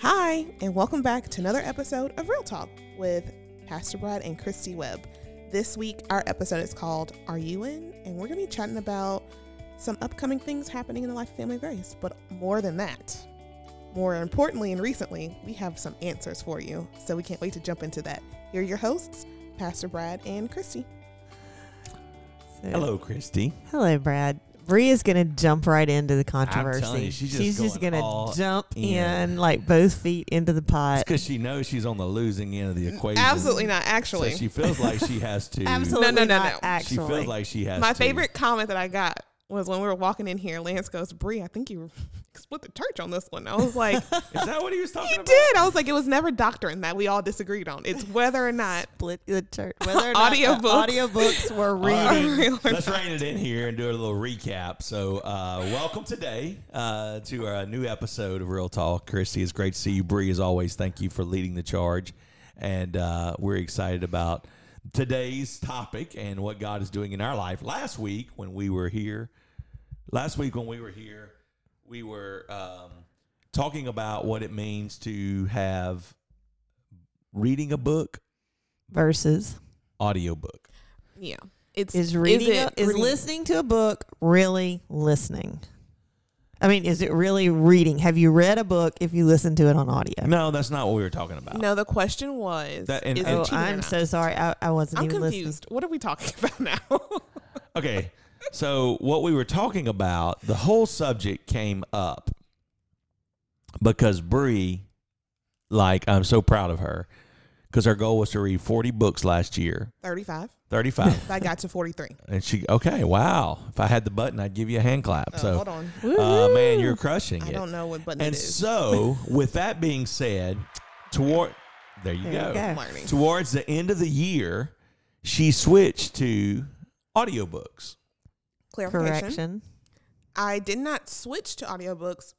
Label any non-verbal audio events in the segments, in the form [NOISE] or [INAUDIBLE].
Hi, and welcome back to another episode of Real Talk with Pastor Brad and Christy Webb. This week, our episode is called Are You In? And we're going to be chatting about some upcoming things happening in the life of Family Grace. But more than that, more importantly and recently, we have some answers for you. So we can't wait to jump into that. Here are your hosts, Pastor Brad and Christy. So- Hello, Christy. Hello, Brad. Bree is going to jump right into the controversy. you, she's just just going going all to jump in. in. like both feet into the It's pot. because she knows she's on the losing end of the equation. Absolutely not, So actually. she feels like she has [LAUGHS] to. Absolutely No, no, no, not, no. Actually, She feels like she has My to. favorite comment that I got was when we were walking in here. Lance goes, Bree, I think you [LAUGHS] split the church on this one. I was like, [LAUGHS] Is that what he was talking about? He about? did. I was like, it was never doctrine that we all disagreed on. It's whether or not [LAUGHS] split the church. Whether or not the Audiobooks. audiobooks were All right. reading. or Let's not. rein it in here and do a little recap. So, uh, welcome today uh, to our new episode of Real Talk. Christy, it's great to see you. Bree, as always, thank you for leading the charge. And uh, we're excited about today's topic and what God is doing in our life. Last week, when we were here, last week when we were here, we were um, talking about what it means to have reading a book, Versus audiobook. Yeah. It's is reading it a- is reading- listening to a book really listening? I mean, is it really reading? Have you read a book if you listen to it on audio? No, that's not what we were talking about. No, the question was That- and- is and- Oh, I'm so sorry. I, I wasn't I'm even confused. What are we talking [LAUGHS] about now? Okay. So what we were talking about, the whole subject came up because Bree, like, I'm so proud of her because her goal was to read 40 books last year, 35. 35. [LAUGHS] I got to 43. and she, okay, wow. If I had the button, I'd give you a hand clap. Oh, so, hold on. uh, man, you're crushing I it. I don't know what button And it is. so, with that being said, toward, there you There go. you go. Learning. Towards the end of the year, she switched to audiobooks. Clarification. Correction. I did not switch to audiobooks.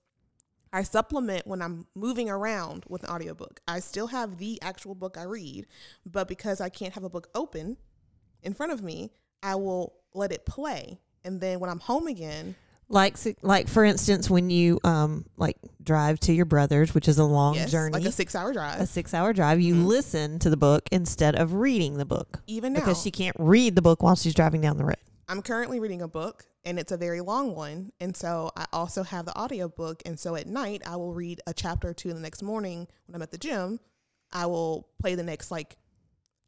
I supplement when I'm moving around with an audiobook. I still have the actual book I read, but because I can't have a book open in front of me, I will let it play. And then when I'm home again, Like, like for instance, when you um like drive to your brother's, which is a long yes, journey, like a six hour drive a six-hour drive, you Mhm. listen to the book instead of reading the book Even now, because she can't read the book while she's driving down the road. I'm currently reading a book and it's a very long one. And so I also have the audiobook. And so at night, I will read a chapter or two. The next morning, when I'm at the gym, I will play the next like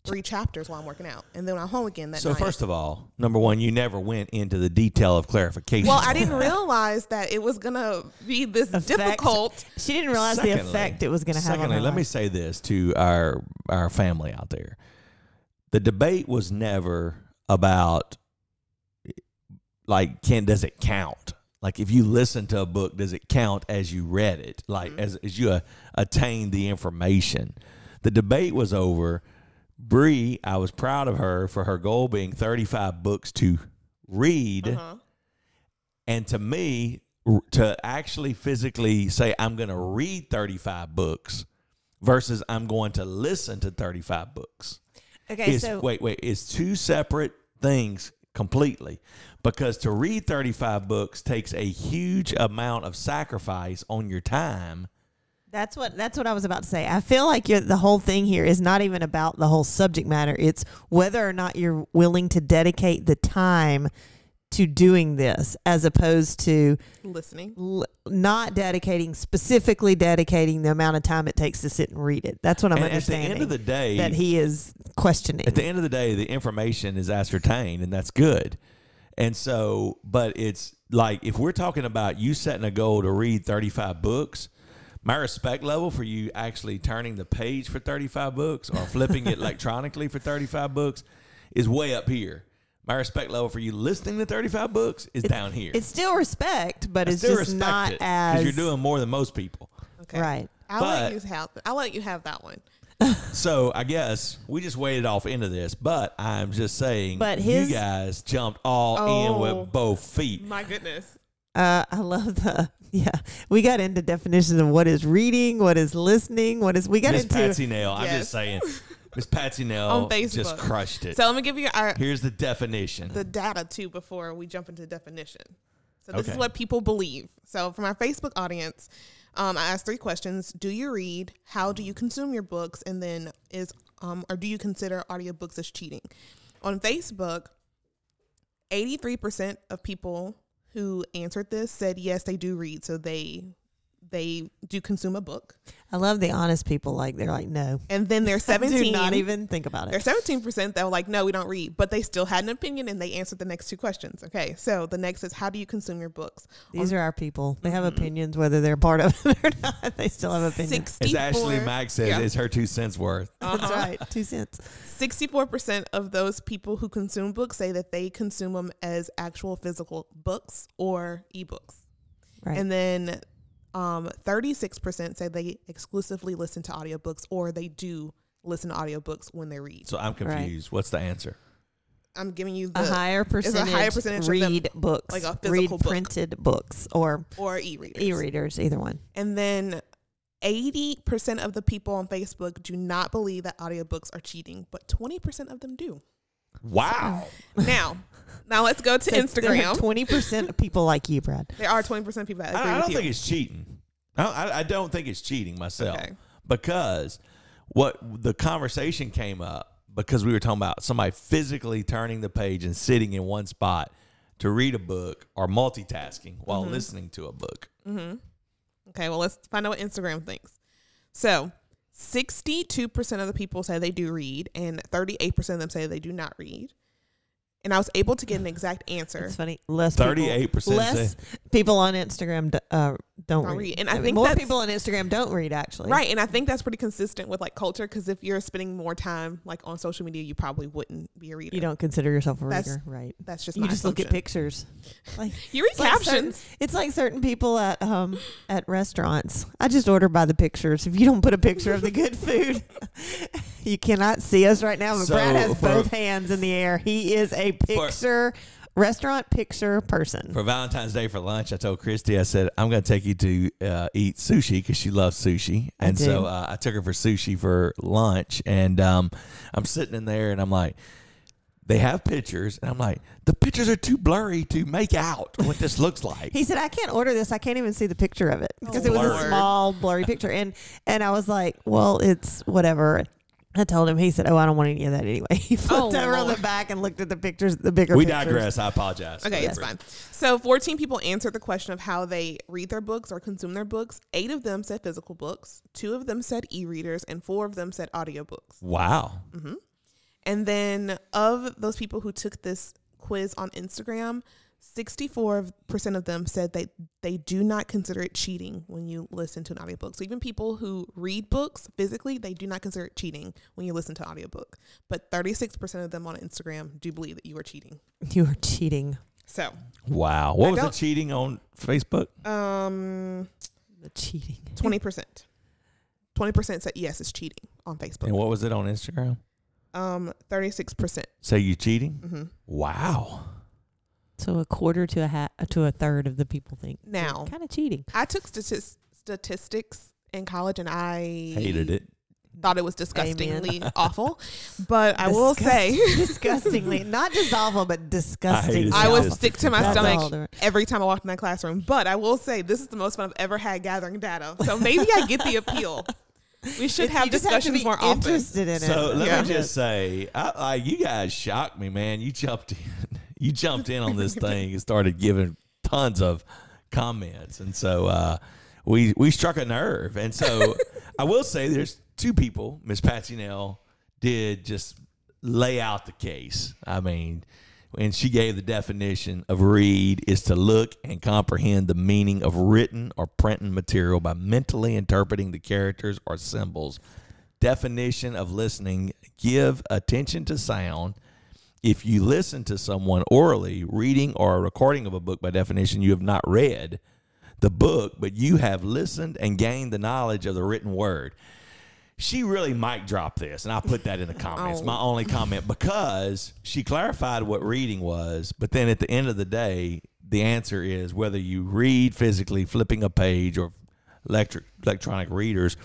three chapters while I'm working out. And then when I'm home again that So night. first of all, number one, you never went into the detail of clarification. well, I didn't [LAUGHS] realize that it was going to be this Effect. difficult. She didn't realize the effect it was going to have Secondly, her let me say this to our our family out there: the debate was never about like can does it count? Like if you listen to a book, does it count as you read it? Like Mhm. as as you uh, attain the information. The debate was over. Bree, I was proud of her for her goal being 35 books to read. Uh-huh. And to me, to actually physically say, I'm going to read 35 books versus I'm going to listen to 35 books Okay, is, so wait, wait, it's two separate things completely. Because to read 35 books takes a huge amount of sacrifice on your time. That's what that's what I was about to say. I feel like the whole thing here is not even about the whole subject matter. It's whether or not you're willing to dedicate the time to doing this, as opposed to Listening. l- not dedicating specifically dedicating the amount of time it takes to sit and read it. That's what I'm and at the end of the day, that he is questioning. at the end of the day, the information is ascertained, and that's good. And so, but it's like if we're talking about you setting a goal to read 35 books, my respect level for you actually turning the page for 35 books or flipping it [LAUGHS] electronically for 35 books is way up here. My respect level for you listening to 35 books is down here. it's still respect, but I it's still just not it as you're doing more than most people. Okay. right. I'll let But- you have I'll let you have that one. [LAUGHS] So I guess we just waded off into this, but I'm just saying But his- you guys jumped all in Oh. with both feet. My goodness. Uh, I love the [LAUGHS] yeah. We got into definitions of what is reading, what is listening, what is we got Miss into Patsy Nail, I'm just saying, [LAUGHS] Miss Patsy Nail On Facebook. just crushed it. So let me give you our Here's the definition. the data too before we jump into definition. So this Okay. is what people believe. So from our Facebook audience, Um, I asked three questions: Do you read? How do you consume your books? And then is um, or do you consider audiobooks as cheating? On Facebook, eighty-three percent of people who answered this said yes, they do read. So they they do consume a book. I love the honest people. Like they're like, no, And then they're [LAUGHS] seventeen. do not even think about it. They're seventeen percent that were like, no, we don't read, but they still had an opinion and they answered the next two questions. Okay, so the next is how do you consume your books? These are our people. They have Mhm. opinions, whether they're part of it or not. [LAUGHS] They still have opinions. As Ashley 64 Mack says, Yeah. it's her two cents worth. [LAUGHS] That's Uh-huh. right. Two cents. 64% of those people who consume books say that they consume them as actual physical books or ebooks. Right. And then um, 36% say they exclusively listen to audiobooks or they do listen to audiobooks when they read. So I'm confused. What's the answer? I'm giving you a higher percentage, A higher percentage of them, read books, like a read physical book. printed books or or e-readers. e-readers, either one. And then 80% of the people on Facebook do not believe that audiobooks are cheating, but 20% of them do. Wow. [LAUGHS] Now, now let's go to Instagram. Twenty percent of people like you, Brad. There are 20% of people that agree I, I with don't you. think it's cheating. I don't, I, I don't think it's cheating myself Okay. because what the conversation came up because we were talking about somebody physically turning the page and sitting in one spot to read a book or multitasking while Mm-hmm. listening to a book. Okay, well, let's find out what Instagram thinks. So, 62% of the people say they do read, and 38% of them say they do not read. And I was able to get an exact answer. It's funny. Less people- 38% less people on Instagram d- uh, don't, Don't read. read. And I think more people on Instagram don't read. Actually, Right, and I think that's pretty consistent with like culture because if you're spending more time like on social media, you probably wouldn't be a reader. You don't consider yourself a That's reader, right? That's just You my just look at pictures. [LAUGHS] Like You read it's like certain- captions. it's like certain people at um at restaurants. I just order by the pictures. If you don't put a picture of the good food, [LAUGHS] you cannot see us right now. But So, Brad has both hands in the air. He is a picture restaurant picture person. For Valentine's Day for lunch, I told Christy, I said, I'm going to take you to uh, eat sushi because she loves sushi. I And so uh, I took her for sushi for lunch. And um, I'm sitting in there and I'm like, they have pictures. And I'm like, the pictures are too blurry to make out what this looks like. He said, "I can't order this. I can't even see the picture of it because Oh, it was a small, blurry picture." And and I was like, "Well, it's whatever." I told him. He said, "Oh, I don't want any of that anyway." [LAUGHS] He flipped Oh, over on the back and looked at the pictures, the bigger. we pictures. digress. I apologize. Okay, it's fine. So 14 people answered the question of how they read their books or consume their books. Eight of them said physical books. Two of them said e-readers, and four of them said audiobooks. Wow. Mm-hmm. And then of those people who took this quiz on Instagram, 64% of them said that they do not consider it cheating when you listen to an audiobook. So even people who read books physically, they do not consider it cheating when you listen to an audiobook. But 36% of them on Instagram do believe that you are cheating. You are cheating. So, Wow. What I was the cheating on Facebook? um The cheating. 20%. 20% said yes, it's cheating on Facebook. And what was it on Instagram? Um 36%. Say you cheating? hmm Wow. So a quarter to a hat to a third of the people think Now- kind of cheating. I took statis- statistics in college and I Hated it. thought it was disgustingly [LAUGHS] awful. But I will say, [LAUGHS] disgustingly, not just awful, but disgusting. I would Yes. stick to my That's stomach every time I walked in that classroom. But I will say, this is the most fun I've ever had gathering data. So maybe I get the appeal. We should have You have discussions be more often. Interested in it. So let Yeah. me just say, I, I, you guys shocked me, man. You jumped in, [LAUGHS] you jumped in on this thing and started giving tons of comments, and so uh, we we struck a nerve. And so [LAUGHS] I will say, there's two people. Miss Patsy Nell did just lay out the case. I mean. And she gave the definition of read is to look and comprehend the meaning of written or printed material by mentally interpreting the characters or symbols. Definition of listening give attention to sound. If you listen to someone orally reading or a recording of a book by definition you have not read the book but you have listened and gained the knowledge of the written word she really mic dropped this and i'll put that in the comments [LAUGHS] Oh. my only comment because she clarified what reading was but then at the end of the day the answer is whether you read physically flipping a page or electric electronic readers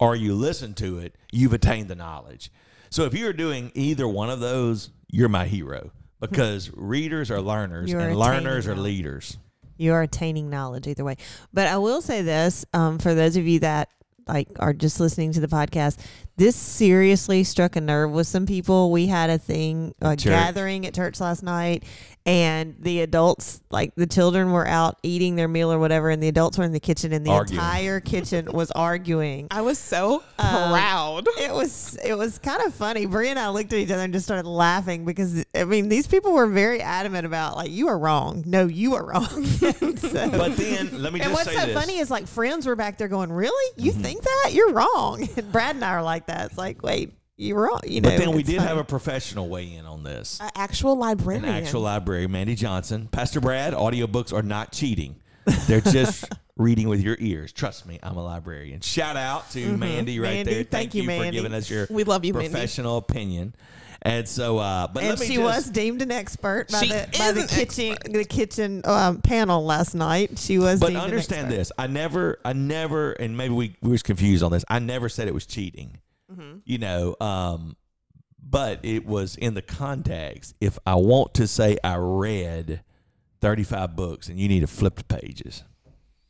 or you listen to it you've attained the knowledge so if you're doing either one of those you're my hero [LAUGHS] because readers are learners You're and learners are leaders You are attaining knowledge either way. But I will say this um, for those of you that like are just listening to the podcast. This seriously struck a nerve with some people. We had a thing, a Church. gathering at church last night, and the adults, like the children, were out eating their meal or whatever, and the adults were in the kitchen, and the Arguing. entire kitchen was arguing. I was so Um, proud. It was it was kind of funny. Bree and I looked at each other and just started laughing because I mean these people were very adamant about like you are wrong. No, you are wrong. [LAUGHS] So- But then let me just and what's say so this. funny is like friends were back there going, "Really? You Mm-hmm. think that? You're wrong." And [LAUGHS] Brad and I are like that. It's like, wait, you're wrong. You know. but then we did have a professional weigh in on this. An actual librarian. An actual library, Mandy Johnson. Pastor Brad, audiobooks are not cheating. They're [LAUGHS] just reading with your ears. Trust me, I'm a librarian. Shout out to Mandy right Mandy, there. thank Thank, you, you, for giving us your We love you, Mandy. professional opinion. And so, uh, but and let me she just, was deemed an expert by the by the kitchen expert. the kitchen um, panel last night. She was. But understand this: I never, I never, and maybe we, we was confused on this. I never said it was cheating. Mm-hmm. You know, um, but it was in the context. If I want to say I read thirty-five books, and you need to flip the pages.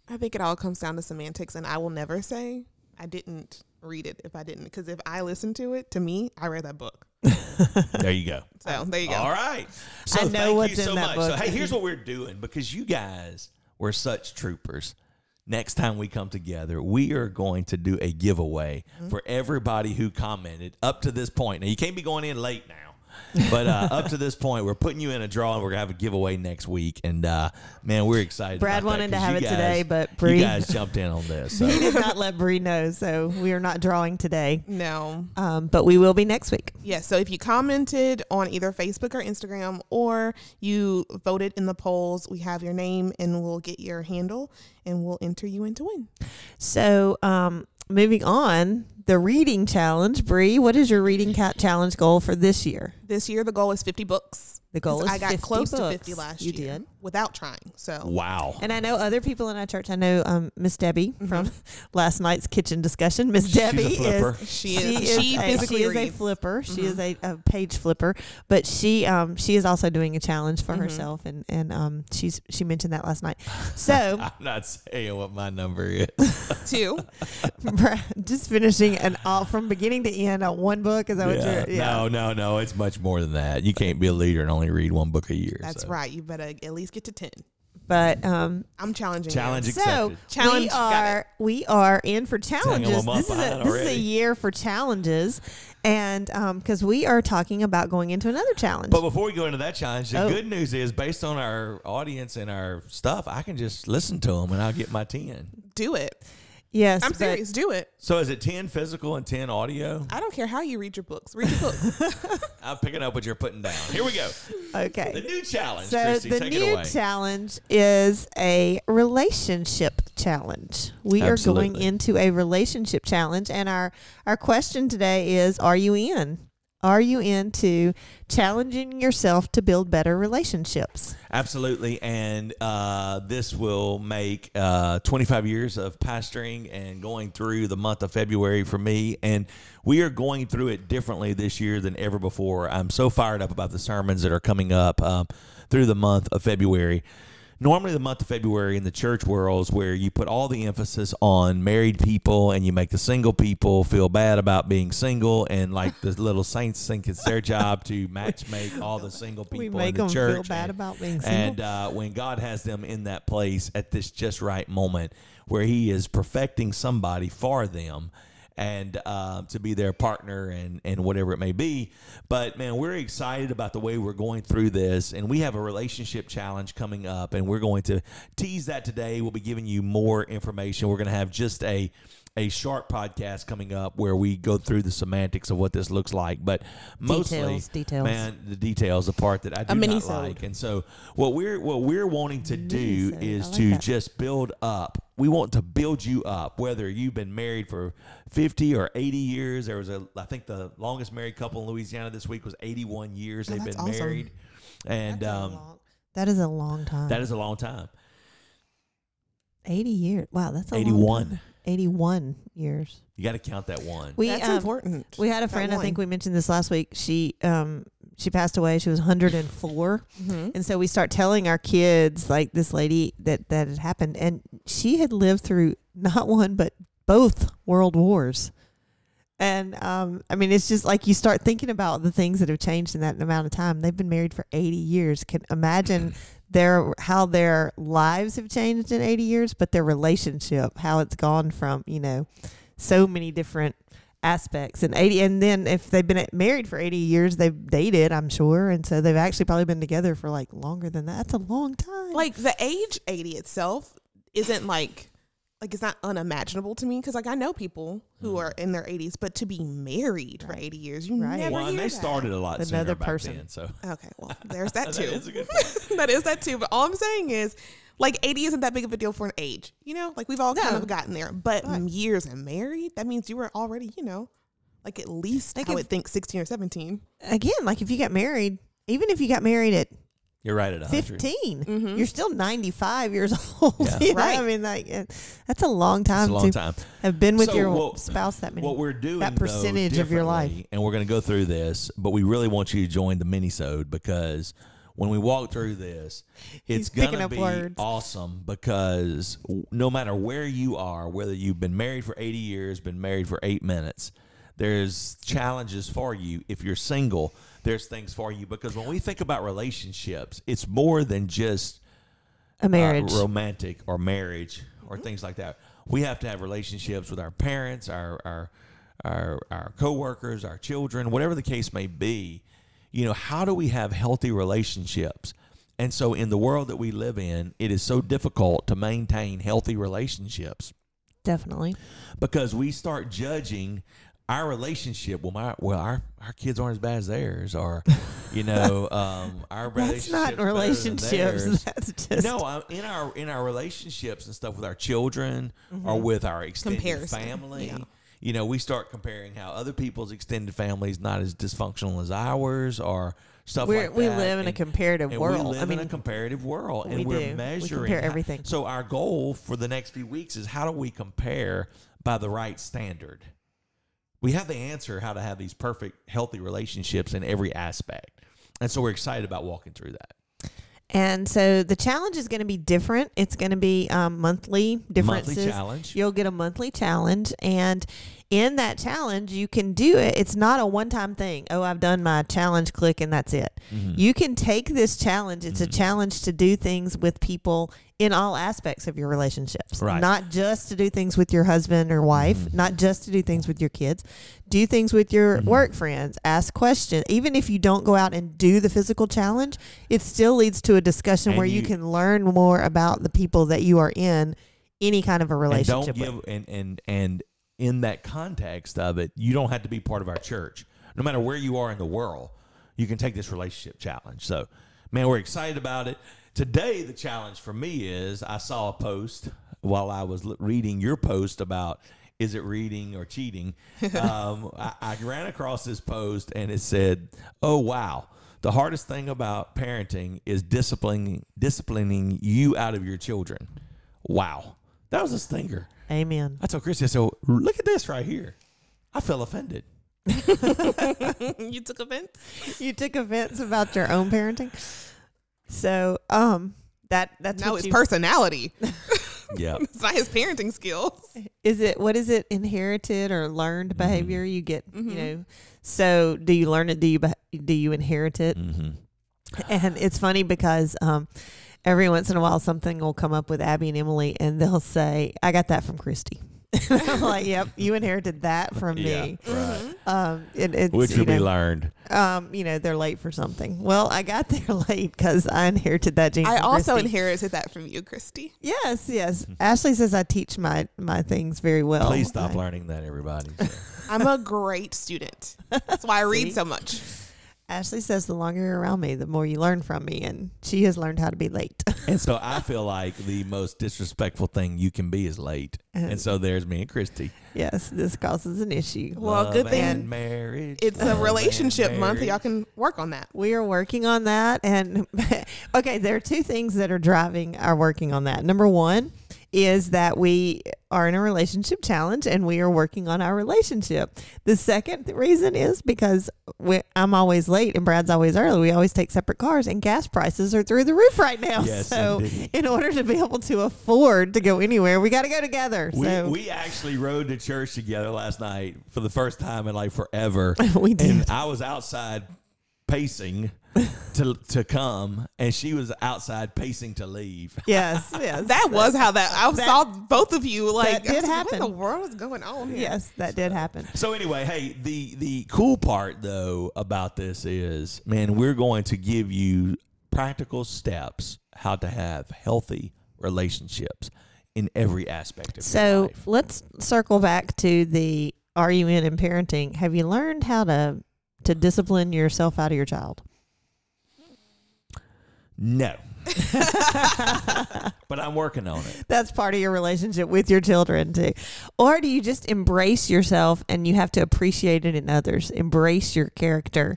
I think it all comes down to semantics, and I will never say I didn't read it if I didn't, because if I listened to it, to me, I read that book. [LAUGHS] There you go. So there you go. All right. So I know thank what's you in so that much. book. So hey, here's what we're doing because you guys were such troopers. Next time we come together, we are going to do a giveaway Mm-hmm. for everybody who commented up to this point. Now you can't be going in late now. But uh, up to this point, we're putting you in a draw, and we're gonna have a giveaway next week. And uh, man, we're excited. Brad about that wanted to 'cause have it guys- today, but Bree- you guys jumped in on this. So. He [LAUGHS] did not let Bree know, so we are not drawing today. No. Um, but we will be next week. Yes. so if you commented on either Facebook or Instagram, or you voted in the polls, we have your name and we'll get your handle and we'll enter you in to win. So, um, moving on, the reading challenge. Bree, what is your reading cat challenge goal for this year? This year, the goal is 50 books. The goal 'Cause is I got 50 close to 50 last You year. did. Without trying. So Wow. And I know other people in our church. I know um, Miss Debbie Mm-hmm. from [LAUGHS] last night's kitchen discussion. Miss She's a Debbie is She is- she, she is a, physically she is a flipper. She Mhm. is a, a page flipper, but she um she is also doing a challenge for Mhm. herself, and and um she's she mentioned that last night. So [LAUGHS] I'm not saying what my number is. [LAUGHS] two. Just finishing an all from beginning to end on one book. Is that what you're? Yeah. No, no, no. It's much more than that. You can't be a leader and only read one book a year. That's so. right. You better at least get to 10. But um, I'm challenging you. Challenge so accepted. Challenge, we are we are in for challenges. I'm This is a behind this is a year for challenges, and um, because we are talking about going into another challenge. But before we go into that challenge, the Oh. good news is based on our audience and our stuff, I can just listen to them and I'll get my 10. Do it. Yes, I'm serious. Do it. So is it 10 physical and 10 audio? I don't care how you read your books. Read your books. [LAUGHS] I'm picking up what you're putting down. Here we go. Okay. The Okay. new challenge, So Christy. the take it new away. challenge is a relationship challenge. We are going into a relationship challenge, and our our question today is: Are you in? Are you into challenging yourself to build better relationships? Absolutely. And uh, this will make uh, 25 years of pastoring and going through the month of February for me. And we are going through it differently this year than ever before. I'm so fired up about the sermons that are coming up um, through the month of February. Normally, the month of February in the church world is where you put all the emphasis on married people and you make the single people feel bad about being single. And like the little saints think it's their job to match make all the single people we in make the them church. feel bad and- about being single. and uh, when God has them in that place at this just right moment where He is perfecting somebody for them and uh, to be their partner and, and whatever it may be. But man, we're excited about the way we're going through this. And we have a relationship challenge coming up, and we're going to tease that today. We'll be giving you more information. We're going to have just a a short podcast coming up where we go through the semantics of what this looks like. But mostly, Details, details. man, the details, the part that I do not like. And so what we're what we're wanting to do is like to that. just build up. We want to build you up, whether you've been married for 50 or 80 years. There was a, I think the longest married couple in Louisiana this week was 81 years Oh, they've been awesome. married. And That's a um, long- that is a long time. that is a long time. 80 years. Wow, that's a long 81. time. 81 years. You got to count that one. We That's um, important. We had a friend, I think we mentioned this last week. She um she passed away. She was 104. Mm-hmm. And so we start telling our kids like this lady that that had happened and she had lived through not one but both world wars. And um, I mean, it's just like you start thinking about the things that have changed in that amount of time. They've been married for 80 years. Can imagine their how their lives have changed in 80 years, but their relationship, how it's gone from you know so many different aspects and 80 and then if they've been married for 80 years they've dated i'm sure and so they've actually probably been together for like longer than that that's a long time Like the age 80 itself isn't like like it's not unimaginable to me because like I know people who mm. are in their 80s, but to be married for 80 years, you Right. never Well, and they that. started a lot Another sooner back person. then, so Okay, well, there's that [LAUGHS] that too. is a good [LAUGHS] point. that is that too. But all I'm saying is, like, 80 isn't that big of a deal for an age. You know, like we've all kind No. of gotten there. But Right. years and married, that means you were already, you know, like at least Like I if- would think 16 or 17. again like if you got married even if you got married at You're right at 100. 15 Mhm. you're still 95 years [LAUGHS] old Yeah. you know? Right. i mean like that's a long time It's a long to time. have been with So your what- spouse that many What we're doing that though, percentage of your life. and we're going to go through this, but we really want you to join the minisode because when we walk through this, it's going to be words. awesome because no matter where you are, whether you've been married for 80 years, been married for 8 minutes, there's challenges for you if you're single. There's things for you because when we think about relationships, it's more than just a marriage uh, romantic or marriage or things like that. We have to have relationships with our parents, our our our our coworkers, our children, whatever the case may be. You know, how do we have healthy relationships? And so in the world that we live in, it is so difficult to maintain healthy relationships definitely because we start judging our relationship. Well, my well, our our kids aren't as bad as theirs, or you know, [LAUGHS] um, our that's not relationship's better than theirs. relationships that's just No, I, in our in our relationships and stuff with our children or with our extended Comparison, family, yeah. You know, we start comparing how other people's extended family is not as dysfunctional as ours, or stuff We're, like we that. live in a comparative world we live i mean in a comparative world, and we we're do. We measuring compare how- everything. So our goal for the next few weeks is how do we compare by the right standard? We have the answer how to have these perfect, healthy relationships in every aspect, and so we're excited about walking through that. And so the challenge is going to be different. It's going to be um, monthly differences. Monthly challenge. You'll get a monthly challenge, and in that challenge, you can do it. It's not a one-time thing. Oh, I've done my challenge, click, and that's it. Mhm. You can take this challenge. It's a Mhm. challenge to do things with people in all aspects of your relationships. Right. Not just to do things with your husband or wife, Mhm. not just to do things with your kids. Do things with your Mhm. work friends. Ask questions. Even if you don't go out and do the physical challenge, it still leads to a discussion And where you, you- can learn more about the people that you are in any kind of a and relationship don't with. give and and and in that context of it, you don't have to be part of our church. No matter where you are in the world, you can take this relationship challenge. So, man, we're excited about it. Today, the challenge for me is I saw a post while I was reading your post about is it reading or cheating. [LAUGHS] um, I, I ran across this post and it said, "Oh wow." The hardest thing about parenting is disciplining disciplining you out of your children. Wow. That was a stinger. Amen. I told Christy, I said, look at this right here. I feel offended. [LAUGHS] you took offense? you took offense about your own parenting. So, um, that that's No, what it's you, personality. [LAUGHS] [LAUGHS] Yeah. It's not his parenting skills. is it what is it inherited or Mm-hmm. learned behavior you get you Mhm. know so do you learn it do you do you inherit it hmm and it's funny because um every once in a while something will come up with abby and emily and they'll say i got that from christy [LAUGHS] i'm like yep you inherited that from Yeah. me Right. um it, it's Which you will be learned. um you know they're late for something well i got [LAUGHS] there late because i inherited that gene I from also Christy. inherited that from you, Christy. yes yes ashley says i teach my my things very well Please stop I- learning that, everybody. So, I'm a great student. That's why I read so much. Ashley says the longer you're around me, the more you learn from me, and she has learned how to be late. [LAUGHS] and so I feel like the most disrespectful thing you can be is late. And uh-huh. so there's me and Christy. yes, this causes an issue. Well, Love good thing and marriage. It's a love and relationship month. Y'all can work on that. We are working on that, and [LAUGHS] okay, there are two things that are driving our working on that. Number one is that we are in a relationship challenge and we are working on our relationship. The second reason is because we, I'm always late and Brad's always early. We always take separate cars and gas prices are through the roof right now. Yes, so, indeed. in order to be able to afford to go anywhere, we got to go together. We, so, we actually rode to church together last night for the first time in like forever. [LAUGHS] We did. And I was outside pacing to to come, and she was outside pacing to leave. [LAUGHS] yes, yes. That was how that I That- saw both of you like did was like, happen. What in the world is going on here? yes, that did happen. So anyway, hey, the the cool part though about this is, man, we're going to give you practical steps how to have healthy relationships in every aspect of your So let's circle back to the are you in in parenting? Have you learned how to to discipline yourself out of your child? No. [LAUGHS] but I'm working on it. That's part of your relationship with your children too. Or do you just embrace yourself and you have to appreciate it in others? Embrace your character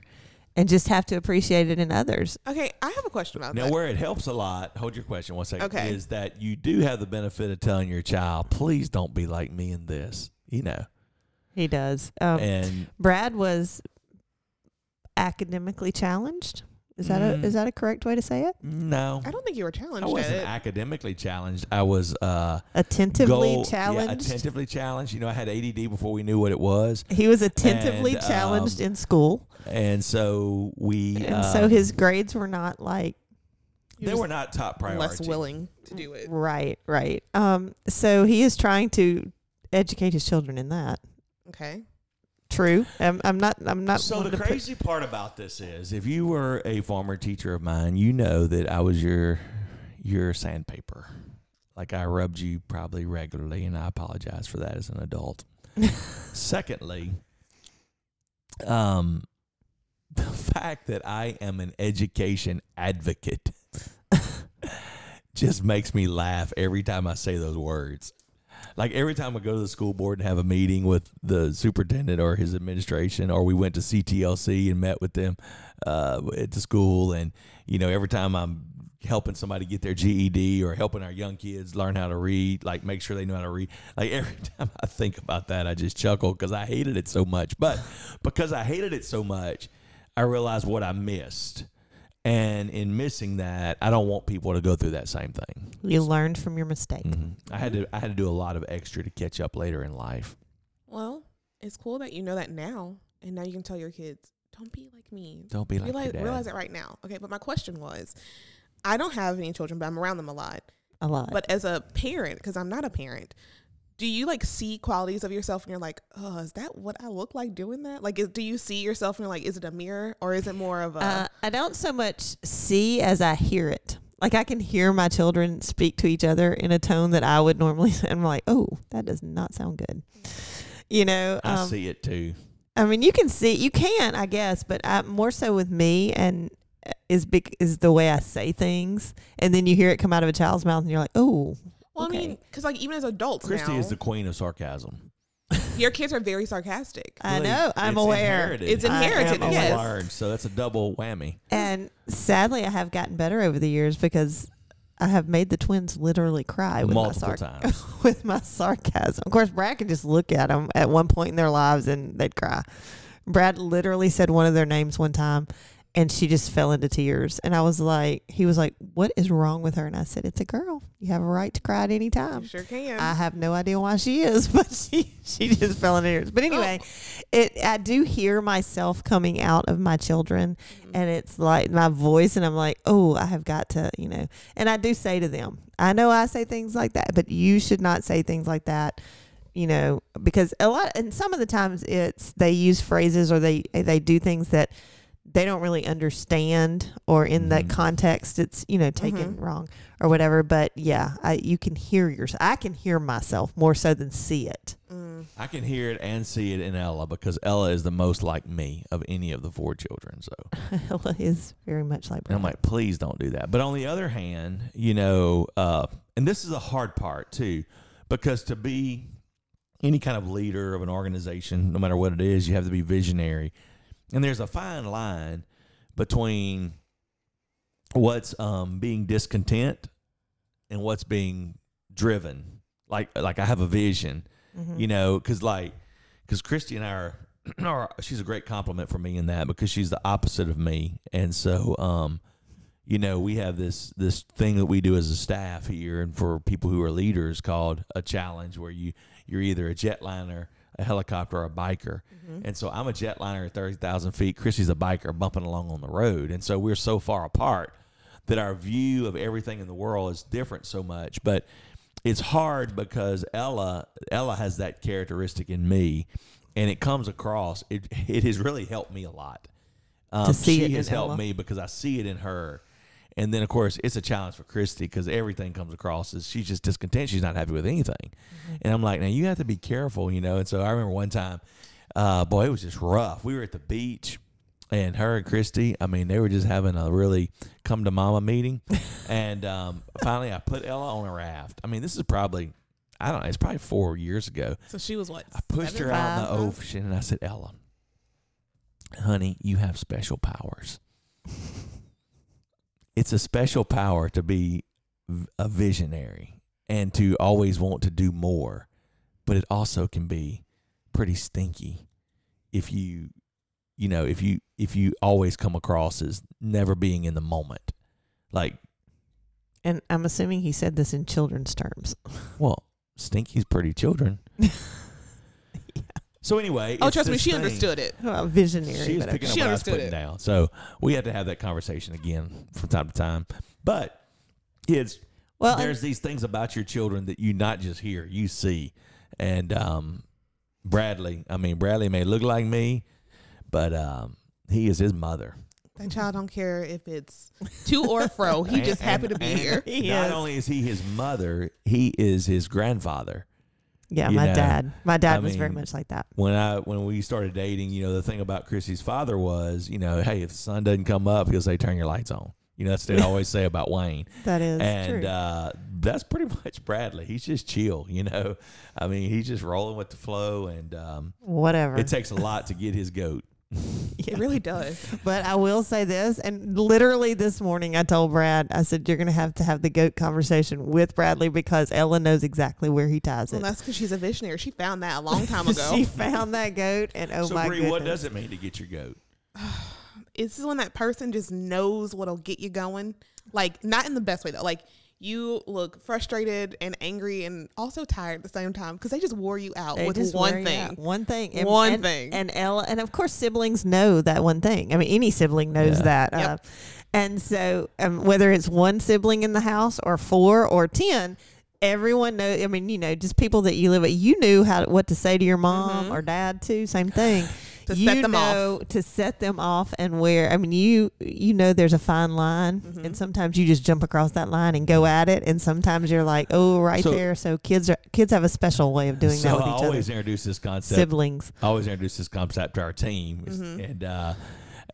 and just have to appreciate it in others. Okay, I have a question about Now, that. Now, where it helps a lot, hold your question one second, Okay. is that you do have the benefit of telling your child, please don't be like me in this, you know. He does. Um, And Brad was academically challenged. Is that Mm. a is that a correct way to say it? no, I don't think you were challenged I wasn't it. academically challenged. I was uh, Attentively goal- challenged. Yeah, attentively challenged. You know, I had ADD before we knew what it was. he was attentively And, challenged um, in school, And so we. and um, so his grades were not like You They just were not top priority. less willing to do it. right, right. Um, so he is trying to educate his children in that. Okay. True. I'm, I'm not. I'm not. So the put- crazy part about this is, if you were a former teacher of mine, you know that I was your your sandpaper. Like I rubbed you probably regularly, and I apologize for that as an adult. [LAUGHS] Secondly, um, the [LAUGHS] fact that I am an education advocate [LAUGHS] just makes me laugh every time I say those words. Like every time I go to the school board and have a meeting with the superintendent or his administration, or we went to CTLC and met with them uh, at the school, and you know, every time I'm helping somebody get their GED or helping our young kids learn how to read, like make sure they know how to read. Like [LAUGHS] every time I think about that, I just chuckle because I hated it so much. But because I hated it so much, I realized what I missed. And in missing that, I don't want people to go through that same thing. you learned from your mistake. Mhm. I had to I had to do a lot of extra to catch up later in life. Well, it's cool that you know that now, and now you can tell your kids, "Don't be like me." Don't be like realize your dad. realize it right now. Okay, but my question was, I don't have any children, but I'm around them a lot. A lot. But as a parent, because I'm not a parent, do you like see qualities of yourself and you're like, oh, is that what I look like doing that? Like, is, do you see yourself and you're like, is it a mirror or is it more of a? Uh, I don't so much see as I hear it. Like I can hear my children speak to each other in a tone that I would normally. And [LAUGHS] I'm like, oh, that does not sound good. You know, I um, see it too. I mean, you can see, you can, I guess, but I, more so with me and uh, is big is the way I say things, and then you hear it come out of a child's mouth, and you're like, oh, well, I mean, because like even as adults Christy now, is the queen of sarcasm. [LAUGHS] your kids are very sarcastic. I Really, know, I'm it's aware. Inherited. It's I am inherited, aware. yes. Learned, so that's a double whammy. And sadly, I have gotten better over the years because I have made the twins literally cry with my, Multiple sarc- times. [LAUGHS] with my sarcasm. Of course, Brad can just look at them at one point in their lives and they'd cry. Brad literally said one of their names one time and she just fell into tears. And I was like, he was like, what is wrong with her? And I said, it's a girl. You have a right to cry at any time. You sure can. I have no idea why she is, [LAUGHS] but she she just fell into tears. But anyway, oh. it I do hear myself coming out of my children, mm-hmm. and it's like my voice, and I'm like, oh, I have got to, you know. And I do say to them, I know I say things like that, but you should not say things like that. You know, because a lot, and some of the times it's they use phrases or they they do things that they don't really understand, or in that Mhm. context, it's you know taken Mhm. wrong or whatever. But yeah, I, you can hear yourself. I can hear myself more so than see it. Mm. I can hear it and see it in Ella because Ella is the most like me of any of the four children. So [LAUGHS] Ella is very much like. And I'm like, please don't do that. But on the other hand, you know, uh, and this is a hard part too, because to be any kind of leader of an organization, no matter what it is, you have to be visionary. And there's a fine line between what's um, being discontent and what's being driven. Like like I have a vision, Mm-hmm. you know, because like because Christy and I are, [CLEARS THROAT] are she's a great compliment for me in that because she's the opposite of me, and so um, you know, we have this this thing that we do as a staff here, and for people who are leaders, called a challenge, where you you're either a jetliner, a helicopter, or a biker. And so I'm a jetliner at thirty thousand feet. Chrissy's a biker bumping along on the road, and so we're so far apart that our view of everything in the world is different so much. But it's hard because Ella Ella has that characteristic in me, and it comes across. It it has really helped me a lot. Um, To see she it has helped Ella. me because I see it in her. And then, of course, it's a challenge for Christy because everything comes across as she's just discontent. She's not happy with anything. Mm-hmm. And I'm like, now you have to be careful, you know. And so I remember one time, uh, boy, it was just rough. We were at the beach, and her and Christy, I mean, they were just having a really come to mama meeting. [LAUGHS] and um, finally, I put Ella on a raft. I mean, this is probably, I don't know, it's probably four years ago. So she was what? I pushed her out in the ocean and I said, Ella, honey, you have special powers. It's a special power to be a visionary and to always want to do more, but it also can be pretty stinky if you you know, if you if you always come across as never being in the moment. Like, And I'm assuming he said this in children's terms. well, stinky's pretty children. [LAUGHS] So anyway, Oh, it's trust me, she thing. understood it. Well, visionary. She was but picking okay. up She what I was understood putting it. down. So we had to have that conversation again from time to time. But it's Well, there's these things about your children that you not just hear, you see. And um, Bradley, I mean, Bradley may look like me, but um, he is his mother. That child don't care if it's to or fro. He [LAUGHS] just And- happy to be and here. He not is. only is he his mother, he is his grandfather. Yeah, you my know, dad. My dad I was very much like that. when I when we started dating, you know, the thing about Chrissy's father was, you know, hey, if the sun doesn't come up, he'll say, turn your lights on. You know, that's what they [LAUGHS] always say about Wayne. That is and true. uh, that's pretty [LAUGHS] much Bradley. He's just chill, you know. I mean, he's just rolling with the flow, and um, Whatever. it takes a lot to get his goat. [LAUGHS] Yeah. It really does. But I will say this, and literally this morning I told Brad, I said, You're going to have to have the goat conversation with Bradley because Ella knows exactly where he ties Well, it. that's because she's a visionary. She found that a long [LAUGHS] time ago. she found that goat, and oh so, my Bree, goodness. what does it mean to get your goat? [SIGHS] it's when that person just knows what'll get you going. Like not in the best way though. Like you look frustrated and angry and also tired at the same time because they just wore you out They with just one wear you thing. out. One thing. And, One and, thing. And Ella, and of course, siblings know that one thing. I mean, any sibling knows Yeah. that. Yep. Uh, and so, um, whether it's one sibling in the house or four or ten, everyone know. I mean, you know, just people that you live with. You knew how what to say to your mom Mhm. or dad too. Same thing. [SIGHS] [SIGHS] To you set them off. know to set them off and where. I mean, you you know there's a fine line, Mhm. and sometimes you just jump across that line and go at it, and sometimes you're like, oh, right So- there. So kids are kids have a special way of doing so that with I each other always introduce this concept. siblings. I always introduce this concept to our team, Mhm. and uh,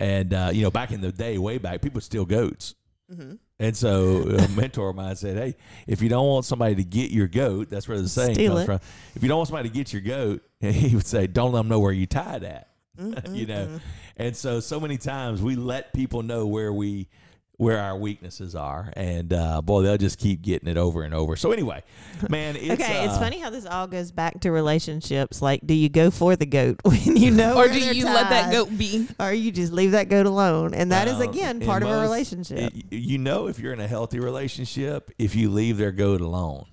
and uh, you know, back in the day, way back, people steal goats. hmm And so a [LAUGHS] mentor of mine said, "Hey, if you don't want somebody to get your goat, that's where the saying Steal comes it. from. If you don't want somebody to get your goat, [LAUGHS] he would say, don't let them know where you tied at. [LAUGHS] you know, and so so many times we let people know where we where our weaknesses are, and uh, boy, they'll just keep getting it over and over. So anyway, [LAUGHS] man, it's, okay, it's uh, funny how this all goes back to relationships. Like, do you go for the goat [LAUGHS] when you know, Or do they're you let that goat be? or you just leave that goat alone? And that is Well, again part of a relationship. y- You know, if you're in a healthy relationship, if you leave their goat alone,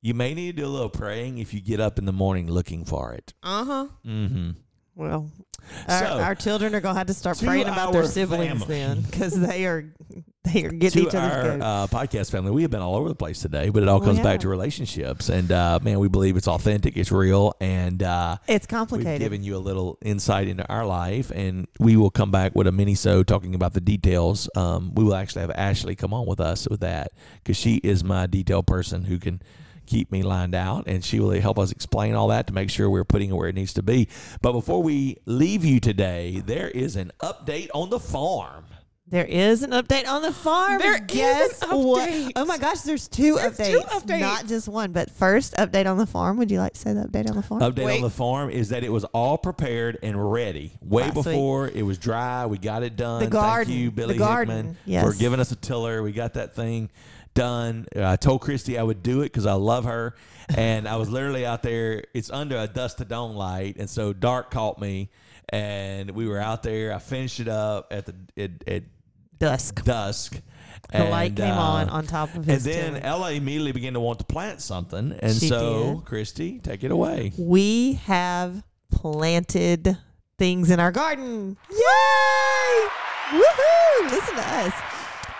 you may need to do a little praying if you get up in the morning looking for it. Uh huh. Mm-hmm. Well, our, So, our children are gonna have to start praying about their siblings family. then, because they are they are getting to each other's our uh, podcast family, we have been all over the place today, but it all We comes back to relationships. And uh, man, we believe it's authentic, it's real, and uh, it's we've complicated. given you a little insight into our life. And we will come back with a minisode talking about the details. Um, we will actually have Ashley come on with us with that because she is my detail person who can keep me lined out and she will help us explain all that to make sure we're putting it where it needs to be. But before we leave you today, there is an update on the farm. There is an update on the farm. There is an Guess what? Oh my gosh, there's two There's updates, two updates. not just one. But first, update on the farm. Would you like to say the update on the farm? Update Wait. on the farm is that it was all prepared and ready way Last week. before it was dry. We got it done. The garden. Thank you, The Billy garden. Hickman, Yes. for giving us a tiller. We got that thing done. I told Christy I would do it because I love her, and I was literally out there. It's under a dusk to dawn light, and so dark caught me, and we were out there. I finished it up at the at, at Dusk. dusk. The light came uh, on on top of his. and then tent. Ella immediately began to want to plant something, and She so did. Christy, take it away. we have planted things in our garden. Yay! Woohoo! Listen to us.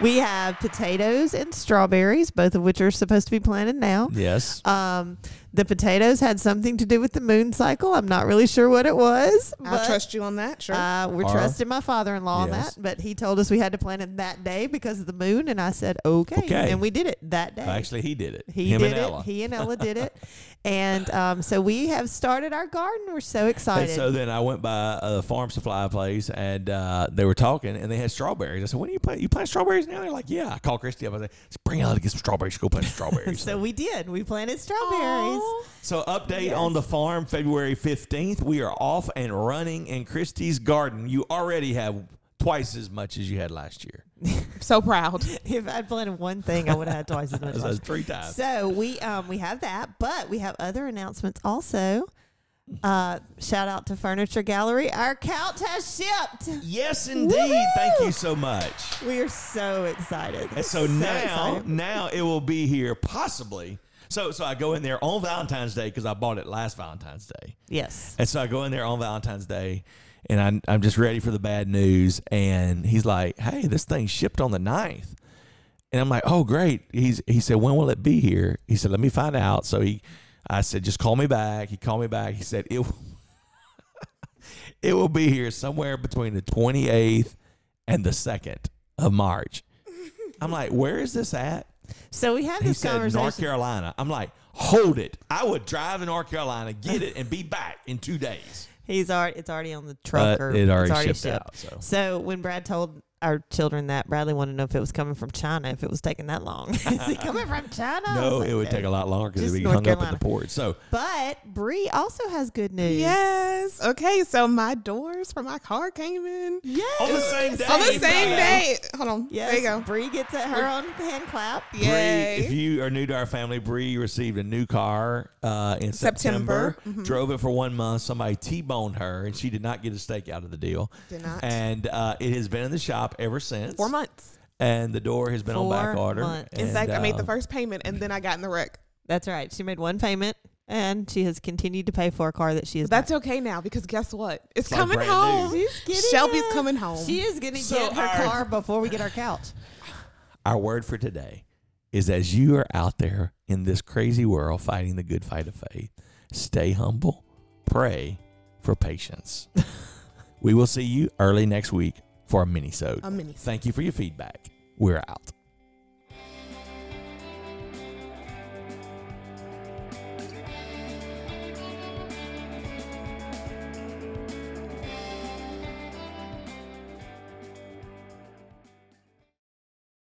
We have potatoes and strawberries, both of which are supposed to be planted now. Yes. Um, the potatoes had something to do with the moon cycle. I'm not really sure what it was. I'll trust you on that. Sure. Uh, we're Or- trusting my father-in-law on that, but he told us we had to plant it that day because of the moon, and I said okay, Okay. and we did it that day. Actually, he did it. He Him did and it. Ella. He and Ella did it, [LAUGHS] and um, so we have started our garden. We're so And excited. so then I went by a farm supply place and uh, they were talking and they had strawberries. I said, "When do you plant? You plant strawberries now?" They're like, "Yeah." I called Christy up. I said, "Let's bring out to get some strawberries. Go plant [LAUGHS] strawberries." so we did. We planted strawberries. Aw. So update on the farm February 15th. We are off and running in Christie's garden. You already have twice as much as you had last year. [LAUGHS] So proud. [LAUGHS] If I'd planted one thing, I would have had twice as much. [LAUGHS] That's three times. So we um we have that, but we have other announcements also. Uh, shout out to Furniture Gallery. Our couch has shipped. yes, indeed. Thank you so much. We are so excited. And so, now, excited. now it will be here possibly. So, so I go in there on Valentine's Day because I bought it last Valentine's Day. yes. And so I go in there on Valentine's Day and I'm, I'm just ready for the bad news. And he's like, hey, this thing shipped on the 9th. And I'm like, oh, great. He's, he said, when will it be here? He said, let me find out. So he, I said, just call me back. He called me back. He said, it, [LAUGHS] it will be here somewhere between the 28th and the 2nd of March. I'm like, where is this at? So we had He this said conversation. North Carolina. I'm like, hold it. I would drive to North Carolina, get it, and be back in two days. He's already it's already on the truck But or it already it's already shipped shipped. out, so. So when Brad told our children that, Bradley wanted to know if it was coming from China, if it was taking that long. [LAUGHS] Is it coming from China? No, like, it would take a lot longer because it'd be North hung up at the port. So But Bree also has good news. Yes. Okay. So my doors for my car came in Yes. on the same day. on the same day. Hold on. Yes. There you go. Bree gets at her own hand clap. Bree, Yay. if you are new to our family, Bree received a new car uh, in September. September. Drove it for one month. Somebody T-boned her, and she did not get a steak out of the deal. Did not. And uh, it has been in the shop ever since. Four months. And the door has been on back order. months. In And, fact, I made the uh, first payment and then I got in the wreck. That's right. She made one payment and she has continued to pay for a car that she is That's okay now because guess what? It's, like coming brand home. new. She's getting Shelby's it. coming home. She is going to So get her our- car before we get our couch. Our word for today is as you are out there in this crazy world fighting the good fight of faith, stay humble, pray for patience. [LAUGHS] we will see you early next week for a mini-sode. A mini. Thank you for your feedback. We're out.